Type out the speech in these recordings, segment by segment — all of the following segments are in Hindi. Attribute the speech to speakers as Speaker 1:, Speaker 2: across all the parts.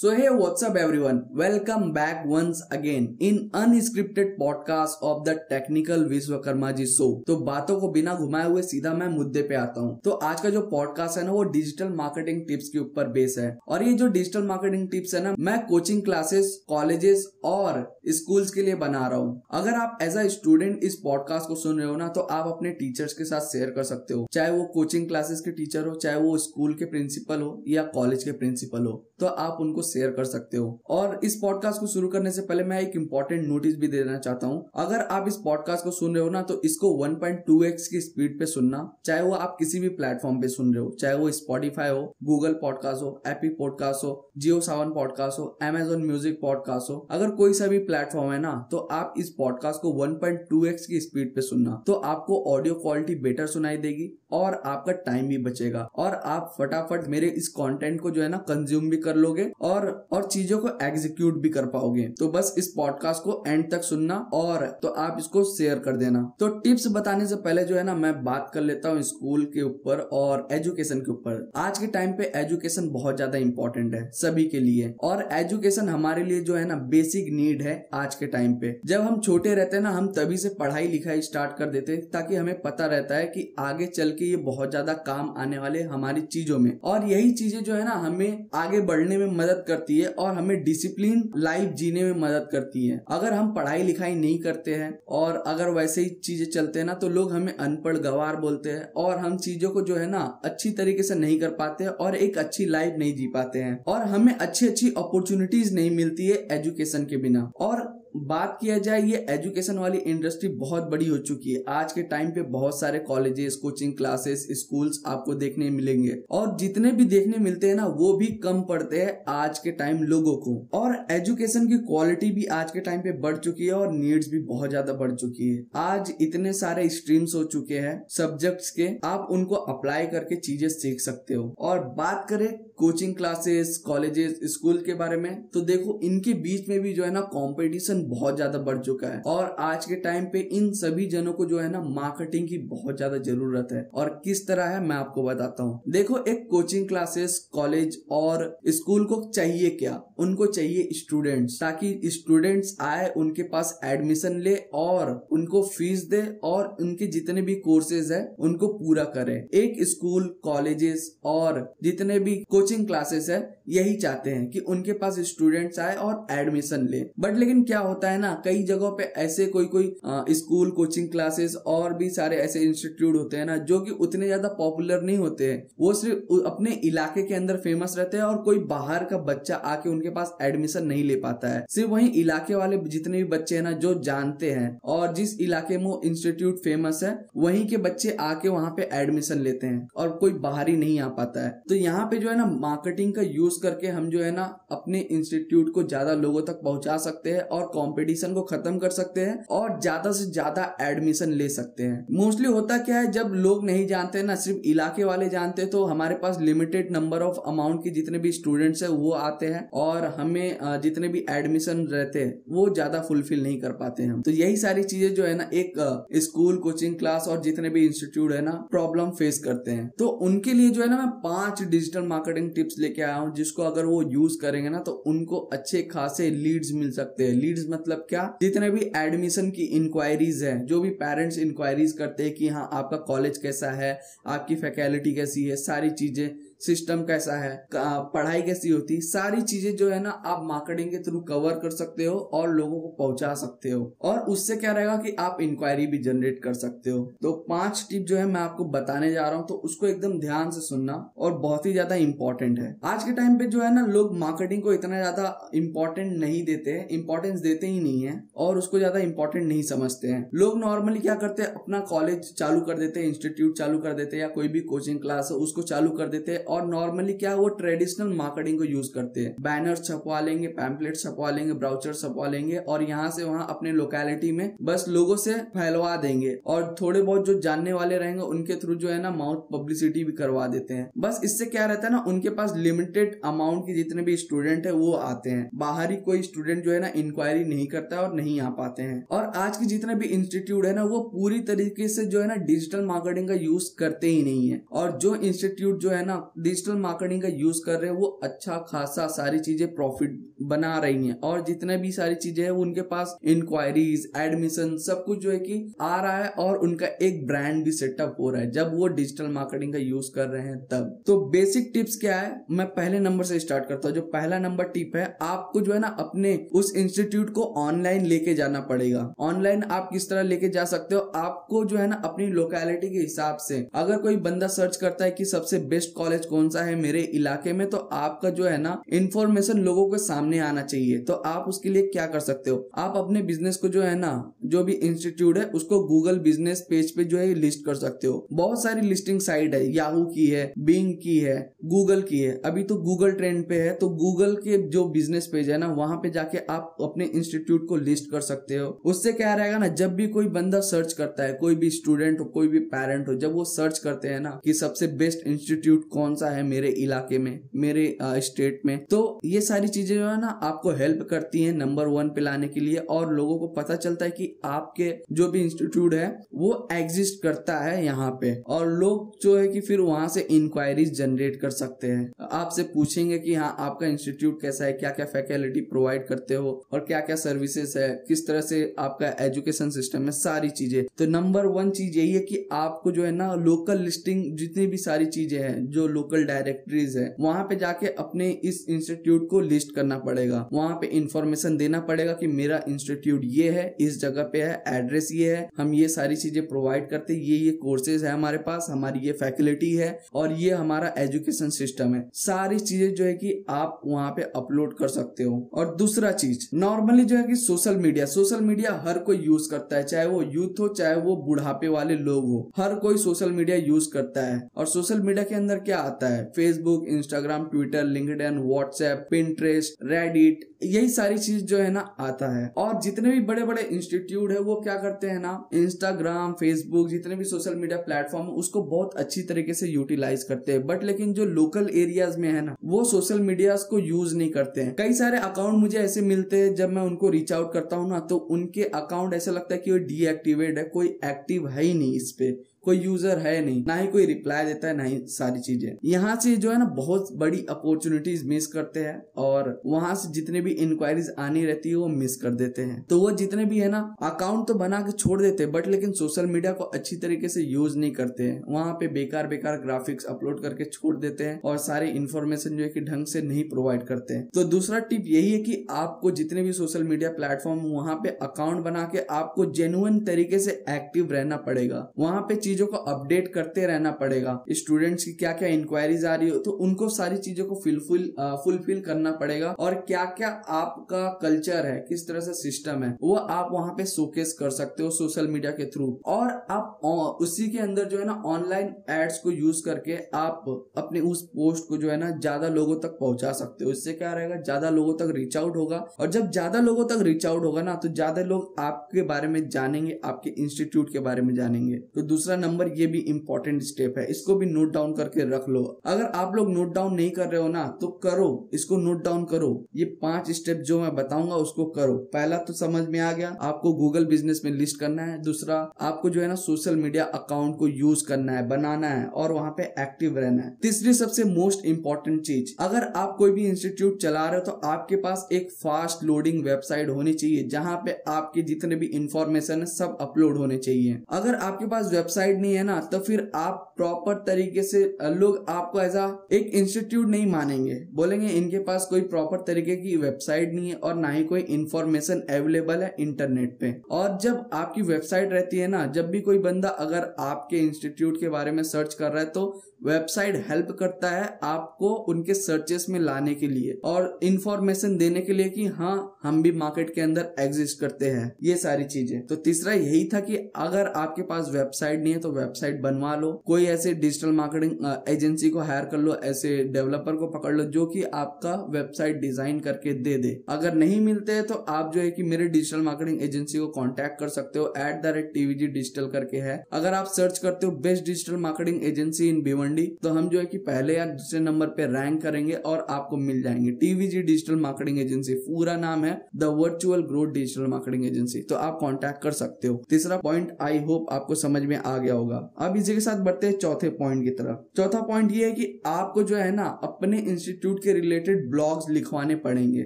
Speaker 1: So hey, what's up everyone? Welcome back once again in unscripted podcast of the technical Vishwakarma ji show तो बातों को बिना घुमाए हुए सीधा मैं मुद्दे पे आता हूँ। तो आज का जो पॉडकास्ट है ना वो डिजिटल मार्केटिंग टिप्स के ऊपर बेस है। और ये जो डिजिटल मार्केटिंग टिप्स है ना मैं कोचिंग क्लासेस कॉलेजेस और स्कूल्स के लिए बना रहा हूँ। अगर आप एज अ स्टूडेंट इस पॉडकास्ट को सुन रहे हो ना तो आप अपने टीचर्स के साथ शेयर कर सकते हो। चाहे वो कोचिंग क्लासेस के टीचर हो चाहे वो स्कूल के प्रिंसिपल हो या कॉलेज के प्रिंसिपल हो। तो आप उनको शेयर कर सकते हो। और इस पॉडकास्ट को शुरू करने से पहले मैं एक इम्पोर्टेंट नोटिस भी देना चाहता हूँ। अगर आप इस पॉडकास्ट को सुन रहे हो ना तो इसको 1.2x की स्पीड पे सुनना। चाहे वो आप किसी भी प्लेटफॉर्म पे सुन रहे हो, चाहे वो स्पॉटिफाई हो गूगल पॉडकास्ट हो एपी पॉडकास्ट हो जियो सावन पॉडकास्ट हो एमेजोन म्यूज़िक पॉडकास्ट हो, अगर कोई सा भी प्लेटफॉर्म है ना तो आप इस पॉडकास्ट को 1.2x की स्पीड पे सुनना। तो आपको ऑडियो क्वालिटी बेटर सुनाई देगी। और आपका टाइम भी बचेगा। और आप फटाफट मेरे इस कंटेंट को जो है ना कंज्यूम भी कर लोगे और और चीज़ों को एग्जीक्यूट भी कर पाओगे। तो बस इस पॉडकास्ट को एंड तक सुनना और तो आप इसको शेयर कर देना। तो टिप्स बताने से पहले जो है ना मैं बात कर लेता हूँ स्कूल के ऊपर और एजुकेशन के ऊपर। आज के टाइम पे एजुकेशन बहुत ज़्यादा इंपॉर्टेंट है सभी के लिए। और एजुकेशन हमारे लिए जो है ना बेसिक नीड है आज के टाइम पे। जब हम छोटे रहते हैं ना, हम तभी से पढ़ाई लिखाई स्टार्ट कर देते ताकि हमें पता रहता है कि आगे चल के ये बहुत ज़्यादा काम आने वाले हमारी चीज़ों में। और यही चीज़ें जो है ना, हमें आगे बढ़ने में मदद करती है और हमें डिसिप्लिन लाइफ जीने में मदद करती है। अगर हम पढ़ाई लिखाई नहीं करते हैं और अगर वैसे ही चीज़ें चलते हैं ना तो लोग हमें अनपढ़, गवार बोलते हैं और हम चीज़ों को जो है ना, अच्छी तरीके से नहीं कर पाते और एक अच्छी लाइफ नहीं जी पाते हैं। और हमें अच्छी अच्छी अपॉर्चुनिटीज़ नहीं मिलती है एजुकेशन के बिना। और बात किया जाए, ये एजुकेशन वाली इंडस्ट्री बहुत बड़ी हो चुकी है। आज के टाइम पे बहुत सारे कॉलेजेस कोचिंग क्लासेस स्कूल्स आपको देखने मिलेंगे। और जितने भी देखने मिलते हैं ना, वो भी कम पड़ते हैं आज के टाइम लोगों को। और एजुकेशन की क्वालिटी भी आज के टाइम पे बढ़ चुकी है और नीड्स भी बहुत ज़्यादा बढ़ चुकी है। आज इतने सारे स्ट्रीम्स हो चुके हैं सब्जेक्ट्स के, आप उनको अप्लाई करके चीज़ें सीख सकते हो। और बात करें कोचिंग क्लासेस कॉलेजेस स्कूल के बारे में तो देखो, इनके बीच में भी जो है ना कॉम्पिटिशन बहुत ज़्यादा बढ़ चुका है और आज के टाइम पे इन सभी जनों को जो है ना मार्केटिंग की बहुत ज़्यादा ज़रूरत है। और किस तरह है, मैं आपको बताता हूँ। देखो, एक कोचिंग क्लासेस कॉलेज और स्कूल को चाहिए क्या? उनको चाहिए स्टूडेंट्स ताकि स्टूडेंट्स आए, उनके पास एडमिशन ले और उनको फ़ीस दे और उनके जितने भी कोर्सेज है, उनको पूरा करे। एक स्कूल कॉलेजेस और जितने भी कोचिंग क्लासेस है, यही चाहते हैं कि उनके पास स्टूडेंट्स आए और एडमिशन ले। बट लेकिन क्या होता है ना, कई जगहों पे ऐसे कोई कोई स्कूल, कोचिंग क्लासेस और भी सारे ऐसे इंस्टीट्यूट होते हैं ना, जो कि उतने ज़्यादा पॉपुलर नहीं होते हैं। वो सिर्फ़ अपने इलाके के अंदर फ़ेमस रहते हैं और कोई बाहर का बच्चा आके उनके पास एडमिशन नहीं ले पाता है। सिर्फ़ वही इलाके वाले जितने भी बच्चे हैं ना, जो जानते हैं और जिस इलाके में इंस्टीट्यूट फ़ेमस है, वहीं के बच्चे आके वहाँ पे एडमिशन लेते हैं और कोई बाहरी नहीं आ पाता है। तो यहाँ पे जो है ना, मार्केटिंग का यूज़ करके हम जो है ना, अपने इंस्टीट्यूट को ज़्यादा लोगों तक पहुँचा सकते हैं और कंपटीशन को खत्म कर सकते हैं और ज़्यादा से ज़्यादा एडमिशन ले सकते हैं। मोस्टली होता क्या है, जब लोग नहीं जानते ना, सिर्फ़ इलाके वाले जानते तो हमारे पास लिमिटेड नंबर ऑफ़ अमाउंट के जितने भी स्टूडेंट्स है, वो आते हैं और हमें जितने भी एडमिशन रहते हैं, वो ज़्यादा फुलफिल नहीं कर पाते हैं तो यही सारी चीज़ें जो है ना, एक स्कूल कोचिंग क्लास और जितने भी इंस्टीट्यूट है ना प्रॉब्लम फेस करते हैं। तो उनके लिए जो है ना, मैं पाँच डिजिटल मार्केटिंग टिप्स लेके आया हूँ, जिसको अगर वो यूज़ करेंगे ना तो उनको अच्छे खासे लीड्स मिल सकते हैं। लीड्स मतलब क्या? जितने भी एडमिशन की इंक्वायरीज है, जो भी पेरेंट्स इंक्वायरीज करते हैं कि हाँ आपका कॉलेज कैसा है, आपकी फैकल्टी कैसी है, सारी चीज़ें सिस्टम कैसा है पढ़ाई कैसी होती है सारी चीज़ें जो है ना, आप मार्केटिंग के थ्रू कवर कर सकते हो और लोगों को पहुँचा सकते हो। और उससे क्या रहेगा कि आप इंक्वायरी भी जनरेट कर सकते हो। तो पाँच टिप जो है मैं आपको बताने जा रहा हूँ तो उसको एकदम ध्यान से सुनना और बहुत ही ज़्यादा इंपॉर्टेंट है। आज के टाइम पे जो है ना, लोग मार्केटिंग को इतना ज़्यादा इंपॉर्टेंट नहीं देते हैं इंपॉर्टेंस देते ही नहीं है और उसको ज़्यादा इंपॉर्टेंट नहीं समझते हैं। लोग नॉर्मली क्या करते हैं, अपना कॉलेज चालू कर देते हैं इंस्टीट्यूट चालू कर देते हैं या कोई भी कोचिंग क्लास है, उसको चालू कर देते हैं और नॉर्मली क्या वो ट्रेडिशनल मार्केटिंग को यूज़ करते हैं। बैनर छपवा लेंगे पैम्पलेट छपवा लेंगे ब्राउचर छपवा लेंगे और यहाँ से वहाँ अपने लोकेलिटी में बस लोगों से फैलवा देंगे और थोड़े बहुत जो जानने वाले रहेंगे उनके थ्रू जो है ना माउथ पब्लिसिटी भी करवा देते हैं। बस इससे क्या रहता है ना, उनके पास लिमिटेड अमाउंट के जितने भी स्टूडेंट है वो आते हैं। बाहरी कोई स्टूडेंट जो है ना इंक्वायरी नहीं करता और नहीं आ पाते हैं। और आज के जितने भी इंस्टीट्यूट है ना, वो पूरी तरीके से जो है ना डिजिटल मार्केटिंग का यूज़ करते ही नहीं है। और जो इंस्टीट्यूट जो है ना डिजिटल मार्केटिंग का यूज़ कर रहे हैं, वो अच्छा खासा सारी चीज़ें प्रॉफिट बना रही हैं। और जितने भी सारी चीज़ें हैं उनके पास इंक्वायरीज एडमिशन सब कुछ जो है कि आ रहा है और उनका एक ब्रांड भी सेटअप हो रहा है। जब वो डिजिटल मार्केटिंग का यूज़ कर रहे हैं, तब। तो बेसिक टिप्स क्या है? मैं पहले नंबर से स्टार्ट करता हूँ। जो पहला नंबर टिप है, आपको जो है ना अपने उस इंस्टीट्यूट को ऑनलाइन लेके जाना पड़ेगा। ऑनलाइन आप किस तरह लेके जा सकते हो? आपको जो है ना अपनी लोकेलिटी के हिसाब से। अगर कोई बंदा सर्च करता है कि सबसे बेस्ट कॉलेज कौन सा है मेरे इलाके में तो आपका जो है ना इन्फॉर्मेशन लोगों के सामने आना चाहिए। तो आप उसके लिए क्या कर सकते हो? आप अपने बिज़नेस को जो है ना, जो भी इंस्टीट्यूट है, उसको गूगल बिज़नेस पेज पे जो है लिस्ट कर सकते हो। बहुत सारी लिस्टिंग साइट है याहू की है बिंग की है गूगल की है। अभी तो गूगल ट्रेंड पे है तो गूगल के जो बिज़नेस पेज है ना, वहाँ पे जाके आप अपने इंस्टीट्यूट को लिस्ट कर सकते हो। उससे क्या रहेगा ना, जब भी कोई बंदा सर्च करता है, कोई भी स्टूडेंट हो, कोई भी पेरेंट हो, जब वो सर्च करते हैं ना कि सबसे बेस्ट इंस्टीट्यूट कौन सा है मेरे इलाके में, मेरे स्टेट में? तो ये सारी चीज़ें जो है ना, आपको हेल्प करती हैं नंबर वन पे लाने के लिए और लोगों को पता चलता है कि आपके जो भी इंस्टीट्यूट है, वो एग्जिस्ट करता है यहाँ पे और लोग जो है कि फिर वहाँ से इंक्वायरीज जनरेट कर सकते हैं। आपसे पूछेंगे कि हाँ आपका इंस्टीट्यूट कैसा है क्या क्या फैकल्टी प्रोवाइड करते हो और क्या क्या सर्विसेज़ है, किस तरह से आपका एजुकेशन सिस्टम है, सारी चीज़ें। तो नंबर वन चीज़ यही है कि आपको जो है ना लोकल लिस्टिंग जितनी भी सारी चीज़ें हैं, जो लोकल डायरेक्टरीज है, वहाँ पे जाके अपने इस इंस्टीट्यूट को लिस्ट करना पड़ेगा। वहाँ पे इंफॉर्मेशन देना पड़ेगा कि मेरा इंस्टीट्यूट ये है, इस जगह पे है एड्रेस ये है, हम ये सारी चीज़ें प्रोवाइड करते ये ये कोर्सेज है हमारे पास, हमारी ये फैकल्टी है और ये हमारा एजुकेशन सिस्टम है। सारी चीज़ें जो है कि आप वहाँ पे अपलोड कर सकते हो। और दूसरा चीज़ नॉर्मली जो है कि सोशल मीडिया सोशल मीडिया हर कोई यूज़ करता है, चाहे वो यूथ हो, चाहे वो बुढ़ापे वाले लोग हो, हर कोई सोशल मीडिया यूज़ करता है। और सोशल मीडिया के अंदर क्या आता है। Facebook Instagram Twitter LinkedIn WhatsApp Pinterest Reddit यही सारी चीज़ जो है ना आता है। और जितने भी बड़े बड़े इंस्टीट्यूट है, वो क्या करते हैं ना इंस्टाग्राम फेसबुक जितने भी सोशल मीडिया प्लेटफॉर्म उसको बहुत अच्छी तरीके से यूटिलाइज करते हैं। बट लेकिन जो लोकल एरियाज़ में है ना, वो सोशल मीडिया को यूज़ नहीं करते हैं। कई सारे अकाउंट मुझे ऐसे मिलते हैं, जब मैं उनको रीच आउट करता हूँ ना तो उनके अकाउंट ऐसा लगता है कि वो डीएक्टिवेट है, कोई एक्टिव है ही नहीं इस पे। कोई यूज़र है नहीं, ना ही कोई रिप्लाई देता है, ना ही सारी चीज़ें। यहाँ से जो है ना, बहुत बड़ी अपॉर्चुनिटीज़ मिस करते हैं और वहाँ से जितने भी इंक्वायरीज आनी रहती है, वो मिस कर देते हैं। तो वो जितने भी है ना अकाउंट तो बना के छोड़ देते हैं बट लेकिन सोशल मीडिया को अच्छी तरीके से यूज़ नहीं करते हैं। वहाँ पे बेकार बेकार ग्राफिक्स अपलोड करके छोड़ देते हैं और सारे इन्फॉर्मेशन जो है कि ढंग से नहीं प्रोवाइड करते हैं। तो दूसरा टिप यही है कि आपको जितने भी सोशल मीडिया प्लेटफॉर्म वहाँ पे अकाउंट बना के आपको जेन्युन तरीके से एक्टिव रहना पड़ेगा। वहाँ पे चीज़ों को अपडेट करते रहना पड़ेगा। स्टूडेंट्स की क्या क्या इंक्वायरीज आ रही हो तो उनको सारी चीज़ों को फुलफिल फुलफिल करना पड़ेगा। और क्या क्या आपका कल्चर है, किस तरह से सिस्टम है, वो आप वहाँ पे शोकेस कर सकते हो सोशल मीडिया के थ्रू और आप उसी के अंदर जो है ना ऑनलाइन एड्स को यूज़ करके आप अपने उस पोस्ट को जो है ना, ज़्यादा लोगों तक पहुँचा सकते हो। इससे क्या रहेगा, ज़्यादा लोगों तक रीच आउट होगा। और जब ज़्यादा लोगों तक रीच आउट होगा ना तो ज़्यादा लोग आपके बारे में जानेंगे, आपके इंस्टीट्यूट के बारे में जानेंगे। तो दूसरा नंबर ये भी इंपॉर्टेंट स्टेप है। इसको भी नोट डाउन करके रख लो। अगर आप लोग नोट डाउन नहीं कर रहे हो ना तो करो। इसको नोट डाउन करो। ये पाँच स्टेप जो मैं बताऊँगा, उसको करो। पहला तो समझ में आ गया। आपको गूगल बिज़नेस में लिस्ट करना है। दूसरा, आपको जो है ना सोशल मीडिया अकाउंट को यूज़ करना है, बनाना है और वहाँ पे एक्टिव रहना है। तीसरी सबसे मोस्ट इम्पोर्टेंट चीज़, अगर आप कोई भी इंस्टीट्यूट चला रहे हो तो आपके पास एक फास्ट लोडिंग वेबसाइट होनी चाहिए, जहाँ पे आपके जितने भी इंफॉर्मेशन है, सब अपलोड होने चाहिए। अगर आपके पास वेबसाइट नहीं है ना तो फिर आप प्रॉपर तरीके से लोग आपको एज एक इंस्टीट्यूट नहीं मानेंगे। बोलेंगे इनके पास कोई प्रॉपर तरीके की वेबसाइट नहीं है और ना ही कोई इंफॉर्मेशन अवेलेबल है इंटरनेट पे। और जब आपकी वेबसाइट रहती है ना, जब भी कोई बंदा अगर आपके इंस्टीट्यूट के बारे में सर्च कर रहा है तो वेबसाइट हेल्प करता है आपको उनके सर्चेस में लाने के लिए और इंफॉर्मेशन देने के लिए कि हाँ हम भी मार्केट के अंदर एग्जिस्ट करते हैं। ये सारी चीज़ें। तो तीसरा यही था कि अगर आपके पास वेबसाइट नहीं है तो वेबसाइट बनवा लो। कोई ऐसे डिजिटल मार्केटिंग एजेंसी को हायर कर लो, ऐसे डेवलपर को पकड़ लो, जो कि आपका वेबसाइट डिज़ाइन करके दे दे। अगर नहीं मिलते हैं तो आप जो है कि मेरे डिजिटल मार्केटिंग एजेंसी को कॉन्टेक्ट कर सकते हो at the rate TVG digital करके है। अगर आप सर्च करते हो best digital marketing agency in Bhiwandi तो हम जो है कि पहले या दूसरे नंबर पे रैंक करेंगे और आपको मिल जाएँगे। टीवीजी डिजिटल मार्केटिंग एजेंसी पूरा नाम है the virtual growth digital marketing agency तो आप कॉन्टेक्ट कर सकते हो। तीसरा पॉइंट आई होप आपको समझ में आ गया। गया होगा। अब इसी के साथ बढ़ते हैं चौथे पॉइंट की तरफ़। चौथा पॉइंट ये है कि आपको जो है ना, अपने इंस्टीट्यूट के रिलेटेड ब्लॉग्स लिखवाने पड़ेंगे।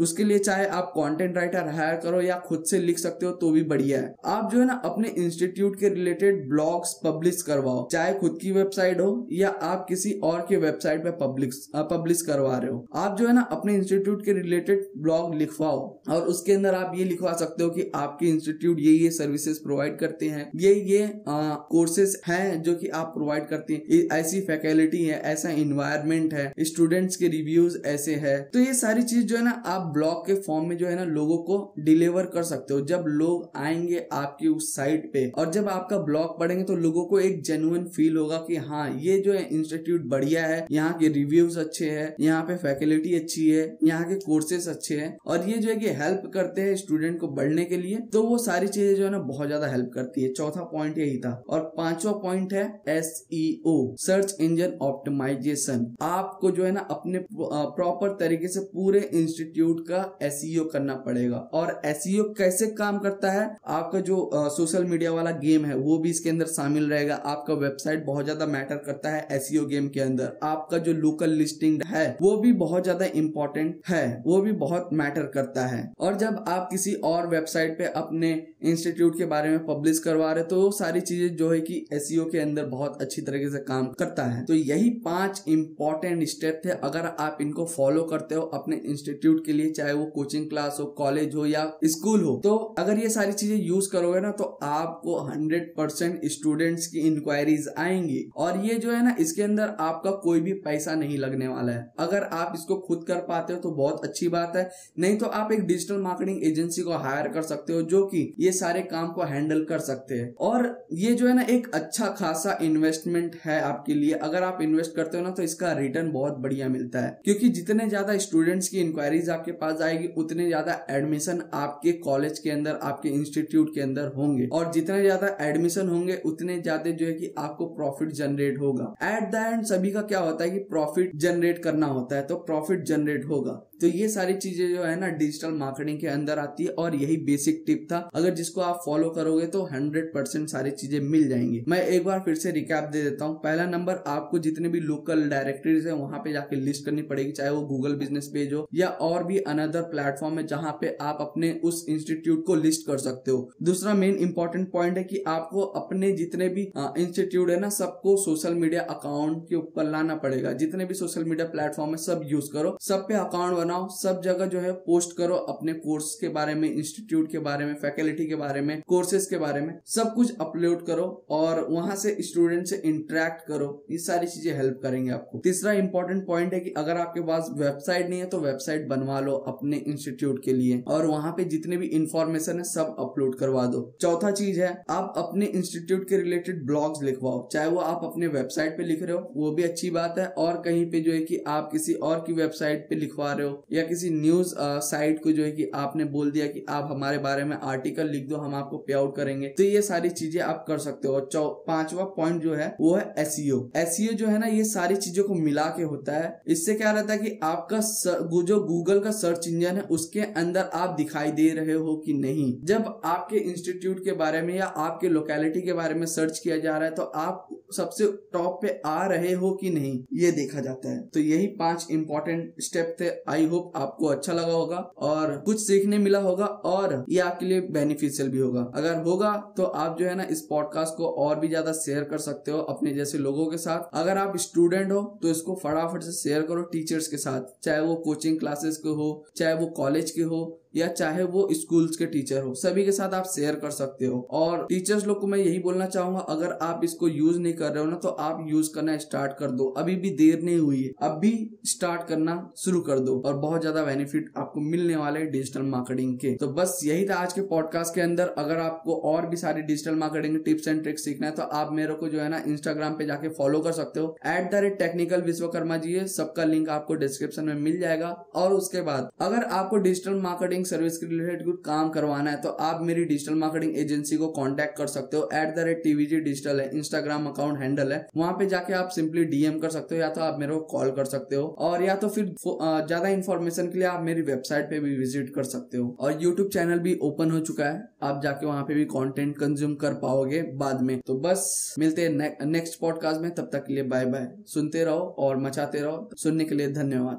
Speaker 1: उसके लिए चाहे आप कंटेंट राइटर हायर करो या खुद से लिख सकते हो तो भी बढ़िया है। आप जो है ना, अपने इंस्टीट्यूट के रिलेटेड ब्लॉग्स पब्लिश करवाओ। चाहे खुद की वेबसाइट हो या आप किसी और के वेबसाइट पे पब्लिश पब्लिश करवा रहे हो। आप जो है ना, अपने इंस्टीट्यूट के रिलेटेड ब्लॉग लिखवाओ और उसके अंदर आप ये लिखवा सकते हो कि आपके इंस्टीट्यूट ये ये सर्विसेज़ प्रोवाइड करते हैं। ये ये कोर्सेज हैं जो कि आप प्रोवाइड करते हैं। ऐसी फैकल्टी है, ऐसा इन्वायरमेंट है। स्टूडेंट्स के रिव्यूज़ ऐसे है। तो ये सारी चीज़ जो है ना, आप ब्लॉग के फॉर्म में जो है ना, लोगों को डिलीवर कर सकते हो। जब लोग आएँगे आपकी उस साइट पे और जब आपका ब्लॉग पढ़ेंगे तो लोगों को एक जेनुअन फील होगा कि हाँ ये जो है इंस्टीट्यूट बढ़िया है। यहाँ के रिव्यूज़ अच्छे है, यहाँ पे फैकल्टी अच्छी है, यहाँ के कोर्सेस अच्छे हैं और ये जो है कि हेल्प करते हैं स्टूडेंट को बढ़ने के लिए तो वो सारी चीज़ें जो है ना, बहुत ज़्यादा हेल्प करती है। चौथा पॉइंट यही था और पांचवा पॉइंट है एसईओ सर्च इंजन ऑप्टिमाइजेशन आपको जो है ना अपने प्रॉपर तरीके से पूरे इंस्टीट्यूट का एस e करना पड़ेगा। और एस e कैसे काम करता है? आपका जो सोशल मीडिया वाला गेम है, वो भी इसके अंदर शामिल रहेगा। आपका वेबसाइट बहुत ज़्यादा मैटर करता है एसईओ गेम e के अंदर। आपका जो लोकल लिस्टिंग है, वो भी बहुत ज़्यादा इंपॉर्टेंट है। वो भी बहुत मैटर करता है। और जब आप किसी और वेबसाइट पे अपने इंस्टीट्यूट के बारे में पब्लिश करवा रहे तो सारी चीज़ें जो है कि एस e के अंदर बहुत अच्छी तरीके से काम करता है। तो यही पाँच इंपॉर्टेंट स्टेप थे। अगर आप इनको फॉलो करते हो अपने इंस्टीट्यूट के लिए, चाहे वो कोचिंग क्लास हो कॉलेज हो या स्कूल हो तो अगर ये सारी चीज़ें यूज़ करोगे ना तो आपको हंड्रेड स्टूडेंट्स की इंक्वायरीज आएँगी। और ये जो है ना, इसके अंदर आपका कोई भी पैसा नहीं लगने वाला है। अगर आप इसको खुद कर पाते हो तो बहुत अच्छी बात है। नहीं तो आप एक डिजिटल मार्केटिंग एजेंसी को हायर कर सकते हो, जो कि ये सारे काम को हैंडल कर सकते हैं। और ये जो है ना, एक अच्छा खासा इन्वेस्टमेंट है आपके लिए। अगर आप इन्वेस्ट करते हो ना तो इसका रिटर्न बहुत बढ़िया मिलता है। क्योंकि जितने ज़्यादा स्टूडेंट्स की इंक्वायरीज आपके पास आएगी, उतने ज़्यादा एडमिशन आपके कॉलेज के अंदर, आपके इंस्टीट्यूट के अंदर होंगे। और जितने ज़्यादा एडमिशन होंगे, उतने ज़्यादा जो है कि आपको प्रॉफिट जनरेट होगा। एट द एंड सभी का क्या होता है कि प्रॉफिट जनरेट करना होता है तो प्रॉफिट जनरेट होगा। तो ये सारी चीज़ें जो है ना डिजिटल मार्केटिंग के अंदर आती है और यही बेसिक टिप था। अगर जिसको आप फॉलो करोगे तो हंड्रेड परसेंट सारी चीज़ें मिल जाएँगी। मैं एक बार फिर से रिकैप दे देता हूँ। पहला नंबर आपको जितने भी लोकल डायरेक्टरीज है, वहाँ पे जाके लिस्ट करनी पड़ेगी, चाहे वो गूगल बिज़नेस पेज हो या और भी अनदर प्लेटफॉर्म है जहाँ पे आप अपने उस इंस्टीट्यूट को लिस्ट कर सकते हो। दूसरा मेन इंपॉर्टेंट पॉइंट है कि आपको अपने जितने भी इंस्टीट्यूट है ना, सबको सोशल मीडिया अकाउंट के ऊपर लाना पड़ेगा। जितने भी सोशल मीडिया प्लेटफॉर्म है, सब यूज़ करो। सब पे अकाउंट बनाओ, सब जगह जो है पोस्ट करो अपने कोर्स के बारे में इंस्टीट्यूट के बारे में फैकल्टी के बारे में कोर्सेज के बारे में, सब कुछ अपलोड करो और वहाँ से स्टूडेंट से इंटरेक्ट करो। ये सारी चीज़ें हेल्प करेंगे आपको। तीसरा इंपॉर्टेंट पॉइंट है कि अगर आपके पास वेबसाइट नहीं है तो वेबसाइट बनवा लो अपने इंस्टीट्यूट के लिए और वहाँ पे जितने भी इंफॉर्मेशन है, सब अपलोड करवा दो। चौथा चीज़ है, आप अपने इंस्टीट्यूट के रिलेटेड ब्लॉग्स लिखवाओ। चाहे वो आप अपने वेबसाइट पे लिख रहे हो, वो भी अच्छी बात है और कहीं पे जो है कि आप किसी और की वेबसाइट पे लिखवा रहे हो या किसी न्यूज़ साइट को जो है कि आपने बोल दिया कि आप हमारे बारे में आर्टिकल लिख दो, हम आपको पे आउट करेंगे। तो ये सारी चीज़ें आप कर सकते हो। और पांचवा पॉइंट जो है, वो है एसईओ एसईओ e जो है ना, ये सारी चीज़ों को मिला के होता है। इससे क्या रहता है कि आपका जो गूगल का सर्च इंजन है, उसके अंदर आप दिखाई दे रहे हो कि नहीं। जब आपके इंस्टीट्यूट के बारे में या आपके लोकेलिटी के बारे में सर्च किया जा रहा है तो आप सबसे टॉप पे आ रहे हो कि नहीं, ये देखा जाता है। तो यही पाँच इंपॉर्टेंट स्टेप थे। आई होप आपको अच्छा लगा होगा और कुछ सीखने मिला होगा और ये आपके लिए बेनिफिशियल भी होगा। अगर होगा तो आप जो है ना, इस पॉडकास्ट को और भी ज़्यादा शेयर कर सकते हो अपने जैसे लोगों के साथ। अगर आप स्टूडेंट हो तो इसको फटाफट से शेयर करो टीचर्स के साथ। चाहे वो कोचिंग क्लासेस के हो, चाहे वो कॉलेज के हो या चाहे वो स्कूल्स के टीचर हो, सभी के साथ आप शेयर कर सकते हो। और टीचर्स लोग को मैं यही बोलना चाहूँगा, अगर आप इसको यूज़ नहीं कर रहे हो ना तो आप यूज़ करना स्टार्ट कर दो। अभी भी देर नहीं हुई है, अब भी स्टार्ट करना शुरू कर दो। और बहुत ज़्यादा बेनिफिट आपको मिलने वाले है डिजिटल मार्केटिंग के। तो बस यही था आज के पॉडकास्ट के अंदर। अगर आपको और भी सारी digital marketing tips and tricks सीखना है तो आप मेरे को जो है ना इंस्टाग्राम पे जाके फॉलो कर सकते हो। At the rate technical Vishwakarma ji सबका लिंक आपको डिस्क्रिप्शन में मिल जाएगा। और उसके बाद, अगर आपको डिजिटल मार्केटिंग सर्विस के रिलेटेड कुछ काम करवाना है तो आप मेरी डिजिटल मार्केटिंग एजेंसी को कॉन्टेक्ट कर सकते हो। At the rate TVG digital है इंस्टाग्राम अकाउंट हैंडल है। वहाँ पे जाके आप सिंपली डीएम कर सकते हो, या तो आप मेरे को कॉल कर सकते हो, और या तो फिर ज़्यादा इन्फॉर्मेशन के लिए आप मेरी वेबसाइट पे भी विज़िट कर सकते हो। और यूट्यूब चैनल भी ओपन हो चुका है, आप जाके वहाँ पे भी कंटेंट कंज्यूम कर पाओगे बाद में। तो बस, मिलते हैं नेक्स्ट पॉडकास्ट में, तब तक के लिए बाय बाय सुनते रहो और मचाते रहो। सुनने के लिए धन्यवाद।